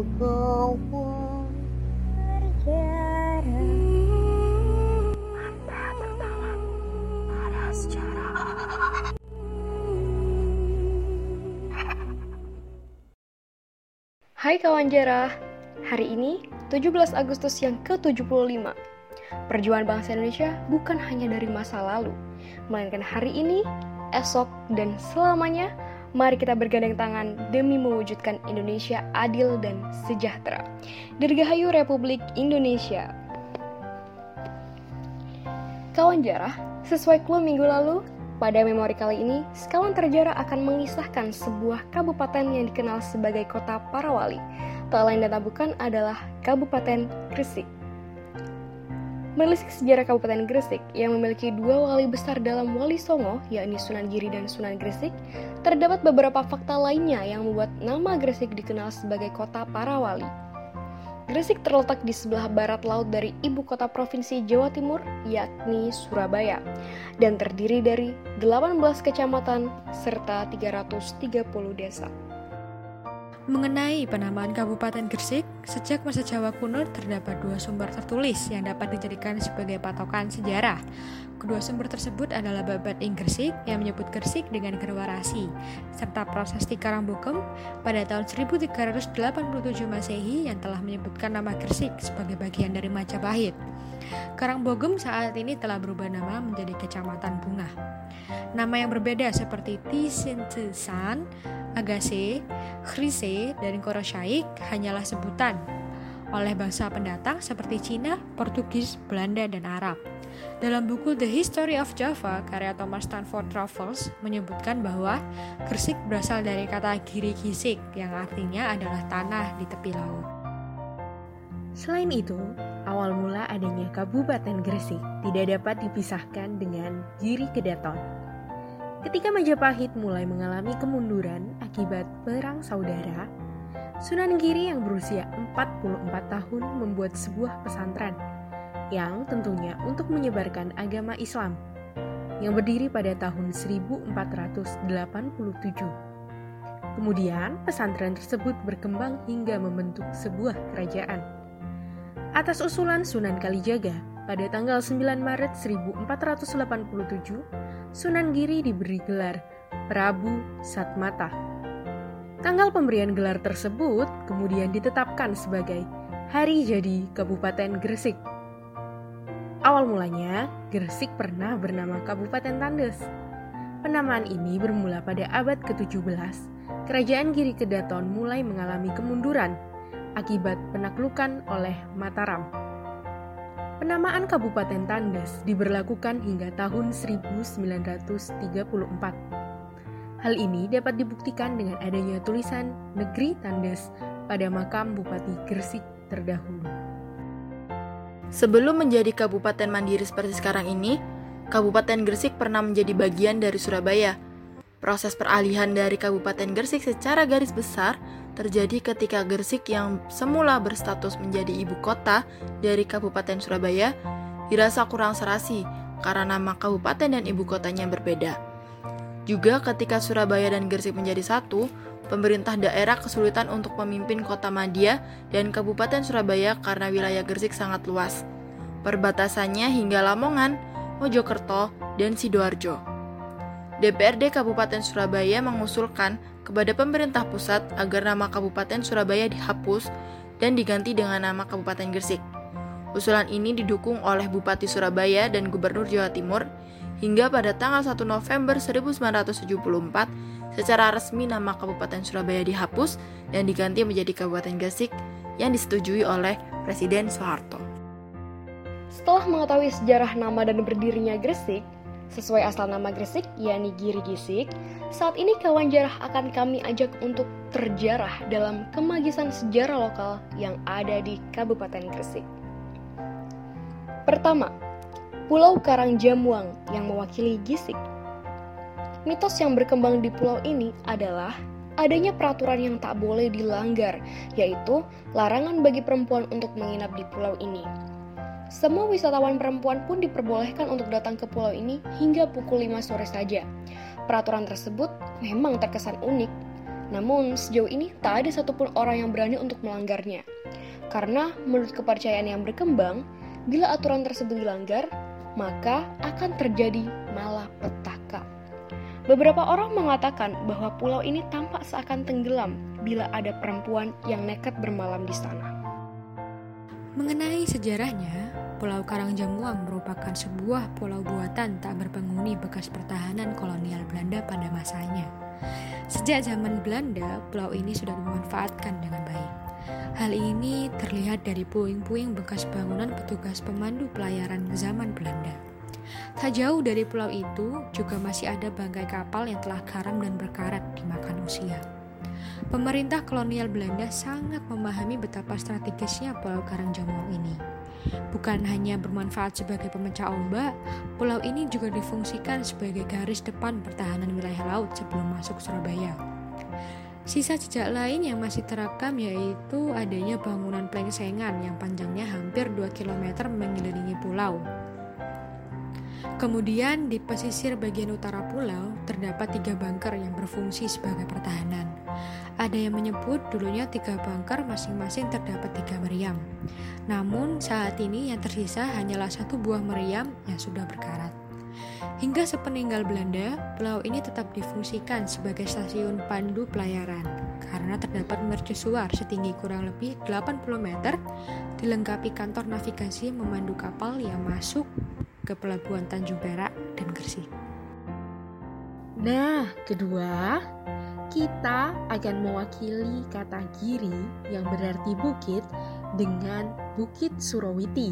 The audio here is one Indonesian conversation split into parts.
Hai kawan jarah, hari ini 17 Agustus yang ke-75 Perjuangan bangsa Indonesia bukan hanya dari masa lalu Melainkan hari ini, esok, dan selamanya Mari kita bergandeng tangan demi mewujudkan Indonesia adil dan sejahtera. Dirgahayu Republik Indonesia. Kawan jarah, sesuai clue minggu lalu, pada memori kali ini, sekawan terjarah akan mengisahkan sebuah kabupaten yang dikenal sebagai kota para wali. Tak lain dan tak bukan adalah Kabupaten Gresik. Menelisik sejarah Kabupaten Gresik yang memiliki dua wali besar dalam Wali Songo, yakni Sunan Giri dan Sunan Gresik, terdapat beberapa fakta lainnya yang membuat nama Gresik dikenal sebagai kota para wali. Gresik terletak di sebelah barat laut dari ibu kota provinsi Jawa Timur, yakni Surabaya, dan terdiri dari 18 kecamatan serta 330 desa. Mengenai penamaan Kabupaten Gresik, sejak masa Jawa kuno terdapat dua sumber tertulis yang dapat dijadikan sebagai patokan sejarah. Kedua sumber tersebut adalah Babat ing Gresik yang menyebut Gresik dengan Gerwarasi, serta Prasasti Karangbokem pada tahun 1387 Masehi yang telah menyebutkan nama Gresik sebagai bagian dari Majapahit. Karangbogem saat ini telah berubah nama menjadi Kecamatan Bunga. Nama yang berbeda seperti Tisintesan, Agase, Khrise, dan Koroshaik hanyalah sebutan oleh bangsa pendatang seperti Cina, Portugis, Belanda, dan Arab. Dalam buku The History of Java karya Thomas Stanford Raffles menyebutkan bahwa Gresik berasal dari kata Giri Gisik yang artinya adalah tanah di tepi laut. Selain itu, awal mula adanya Kabupaten Gresik tidak dapat dipisahkan dengan Giri Kedaton Ketika Majapahit mulai mengalami kemunduran akibat perang saudara, Sunan Giri yang berusia 44 tahun membuat sebuah pesantren yang tentunya untuk menyebarkan agama Islam yang berdiri pada tahun 1487. Kemudian pesantren tersebut berkembang hingga membentuk sebuah kerajaan. Atas usulan Sunan Kalijaga, pada tanggal 9 Maret 1487, Sunan Giri diberi gelar Prabu Satmata. Tanggal pemberian gelar tersebut kemudian ditetapkan sebagai Hari Jadi Kabupaten Gresik. Awal mulanya, Gresik pernah bernama Kabupaten Tandes. Penamaan ini bermula pada abad ke-17. Kerajaan Giri Kedaton mulai mengalami kemunduran akibat penaklukan oleh Mataram. Penamaan Kabupaten Tandes diberlakukan hingga tahun 1934. Hal ini dapat dibuktikan dengan adanya tulisan Negeri Tandes pada makam Bupati Gresik terdahulu. Sebelum menjadi kabupaten mandiri seperti sekarang ini, Kabupaten Gresik pernah menjadi bagian dari Surabaya. Proses peralihan dari Kabupaten Gresik secara garis besar terjadi ketika Gersik yang semula berstatus menjadi ibu kota dari Kabupaten Surabaya dirasa kurang serasi karena nama kabupaten dan ibu kotanya berbeda. Juga ketika Surabaya dan Gersik menjadi satu, pemerintah daerah kesulitan untuk memimpin kota Madia dan Kabupaten Surabaya karena wilayah Gersik sangat luas. Perbatasannya hingga Lamongan, Mojokerto, dan Sidoarjo. DPRD Kabupaten Surabaya mengusulkan kepada pemerintah pusat agar nama Kabupaten Surabaya dihapus dan diganti dengan nama Kabupaten Gresik. Usulan ini didukung oleh Bupati Surabaya dan Gubernur Jawa Timur hingga pada tanggal 1 November 1974 secara resmi nama Kabupaten Surabaya dihapus dan diganti menjadi Kabupaten Gresik yang disetujui oleh Presiden Soeharto. Setelah mengetahui sejarah nama dan berdirinya Gresik, Sesuai asal nama Gresik, yakni Giri Gisik, saat ini kawan jarah akan kami ajak untuk terjarah dalam kemagisan sejarah lokal yang ada di Kabupaten Gresik. Pertama, Pulau Karangjamuang yang mewakili Gisik. Mitos yang berkembang di pulau ini adalah adanya peraturan yang tak boleh dilanggar, yaitu larangan bagi perempuan untuk menginap di pulau ini. Semua wisatawan perempuan pun diperbolehkan untuk datang ke pulau ini hingga pukul 5 sore saja. Peraturan tersebut memang terkesan unik, Namun, sejauh ini tak ada satupun orang yang berani untuk melanggarnya. Karena menurut kepercayaan yang berkembang, bila aturan tersebut dilanggar, maka akan terjadi malapetaka. Beberapa orang mengatakan bahwa pulau ini tampak seakan tenggelam bila ada perempuan yang nekat bermalam di sana. Mengenai sejarahnya, Pulau Karangjamuang merupakan sebuah pulau buatan tak berpenghuni bekas pertahanan kolonial Belanda pada masanya. Sejak zaman Belanda, pulau ini sudah dimanfaatkan dengan baik. Hal ini terlihat dari puing-puing bekas bangunan petugas pemandu pelayaran zaman Belanda. Tak jauh dari pulau itu juga masih ada bangkai kapal yang telah karam dan berkarat dimakan usia. Pemerintah kolonial Belanda sangat memahami betapa strategisnya Pulau Karangjamuang ini. Bukan hanya bermanfaat sebagai pemecah ombak, pulau ini juga difungsikan sebagai garis depan pertahanan wilayah laut sebelum masuk Surabaya. Sisa jejak lain yang masih terekam yaitu adanya bangunan plengsengan yang panjangnya hampir 2 km mengelilingi pulau. Kemudian di pesisir bagian utara pulau terdapat tiga bunker yang berfungsi sebagai pertahanan. Ada yang menyebut dulunya tiga bunker masing-masing terdapat tiga meriam. Namun saat ini yang tersisa hanyalah satu buah meriam yang sudah berkarat. Hingga sepeninggal Belanda, pulau ini tetap difungsikan sebagai stasiun pandu pelayaran karena terdapat mercusuar setinggi kurang lebih 80 meter dilengkapi kantor navigasi memandu kapal yang masuk ke pelabuhan Tanjung Perak dan Gresik. Nah, kedua, kita akan mewakili kata giri yang berarti bukit dengan Bukit Surawiti.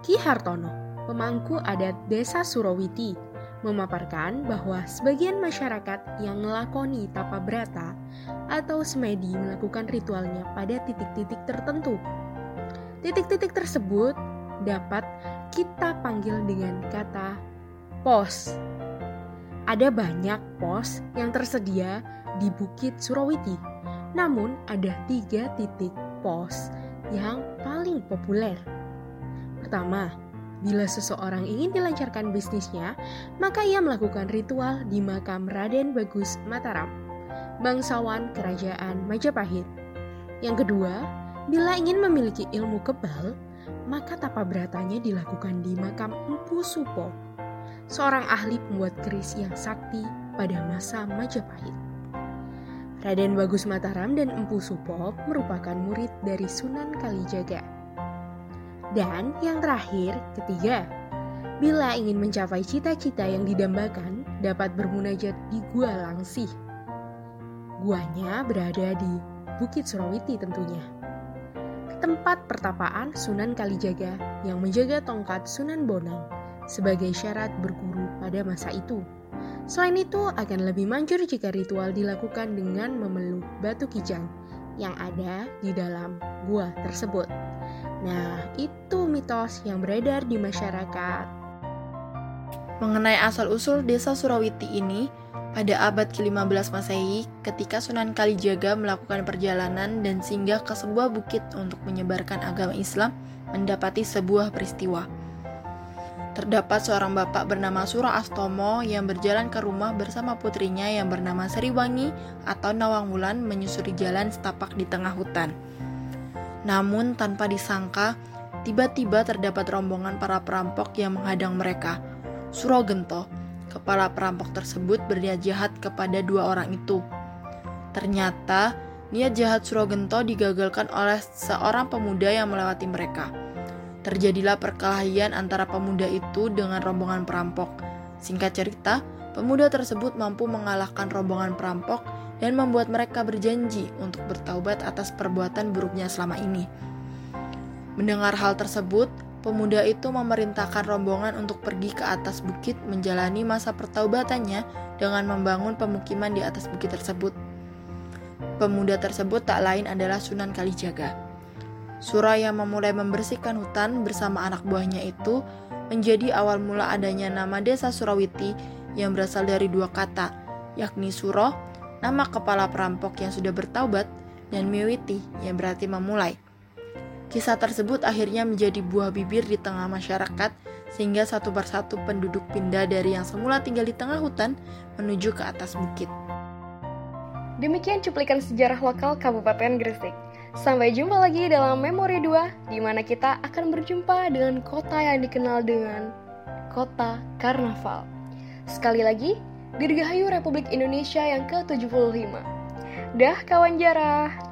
Ki Hartono, pemangku adat Desa Surawiti, memaparkan bahwa sebagian masyarakat yang melakoni tapa berata atau semedi melakukan ritualnya pada titik-titik tertentu. Titik-titik tersebut dapat kita panggil dengan kata pos. Ada banyak pos yang tersedia di Bukit Surawiti, namun ada tiga titik pos yang paling populer. Pertama, bila seseorang ingin dilancarkan bisnisnya, maka ia melakukan ritual di makam Raden Bagus Mataram, bangsawan kerajaan Majapahit. Yang kedua, bila ingin memiliki ilmu kebal, maka tapa beratanya dilakukan di makam Empu Supo, seorang ahli pembuat keris yang sakti pada masa Majapahit. Raden Bagus Mataram dan Empu Supo merupakan murid dari Sunan Kalijaga. Dan yang terakhir, ketiga, bila ingin mencapai cita-cita yang didambakan, dapat bermunajat di Gua Langsih. Guanya berada di Bukit Surawiti tentunya tempat pertapaan Sunan Kalijaga yang menjaga tongkat Sunan Bonang sebagai syarat berguru pada masa itu. Selain itu, akan lebih manjur jika ritual dilakukan dengan memeluk batu kijang yang ada di dalam gua tersebut. Nah, itu mitos yang beredar di masyarakat. Mengenai asal-usul desa Surawiti ini, pada abad ke-15 Masehi, ketika Sunan Kalijaga melakukan perjalanan dan singgah ke sebuah bukit untuk menyebarkan agama Islam, mendapati sebuah peristiwa. Terdapat seorang bapak bernama Sura Astomo yang berjalan ke rumah bersama putrinya yang bernama Seriwangi atau Nawang Wulan menyusuri jalan setapak di tengah hutan. Namun tanpa disangka, tiba-tiba terdapat rombongan para perampok yang menghadang mereka. Surogento, Kepala perampok tersebut berniat jahat kepada dua orang itu. Ternyata, niat jahat Surogento digagalkan oleh seorang pemuda yang melewati mereka. Terjadilah perkelahian antara pemuda itu dengan rombongan perampok. Singkat cerita, pemuda tersebut mampu mengalahkan rombongan perampok dan membuat mereka berjanji untuk bertaubat atas perbuatan buruknya selama ini. Mendengar hal tersebut, pemuda itu memerintahkan rombongan untuk pergi ke atas bukit menjalani masa pertaubatannya dengan membangun pemukiman di atas bukit tersebut. Pemuda tersebut tak lain adalah Sunan Kalijaga. Surah yang memulai membersihkan hutan bersama anak buahnya itu menjadi awal mula adanya nama desa Surawiti yang berasal dari dua kata, yakni Suro, nama kepala perampok yang sudah bertaubat, dan Miwiti yang berarti memulai. Kisah tersebut akhirnya menjadi buah bibir di tengah masyarakat, sehingga satu persatu penduduk pindah dari yang semula tinggal di tengah hutan menuju ke atas bukit. Demikian cuplikan sejarah lokal Kabupaten Gresik. Sampai jumpa lagi dalam Memori 2, di mana kita akan berjumpa dengan kota yang dikenal dengan Kota Karnaval. Sekali lagi, Dirgahayu Republik Indonesia yang ke-75. Dah kawan jarah.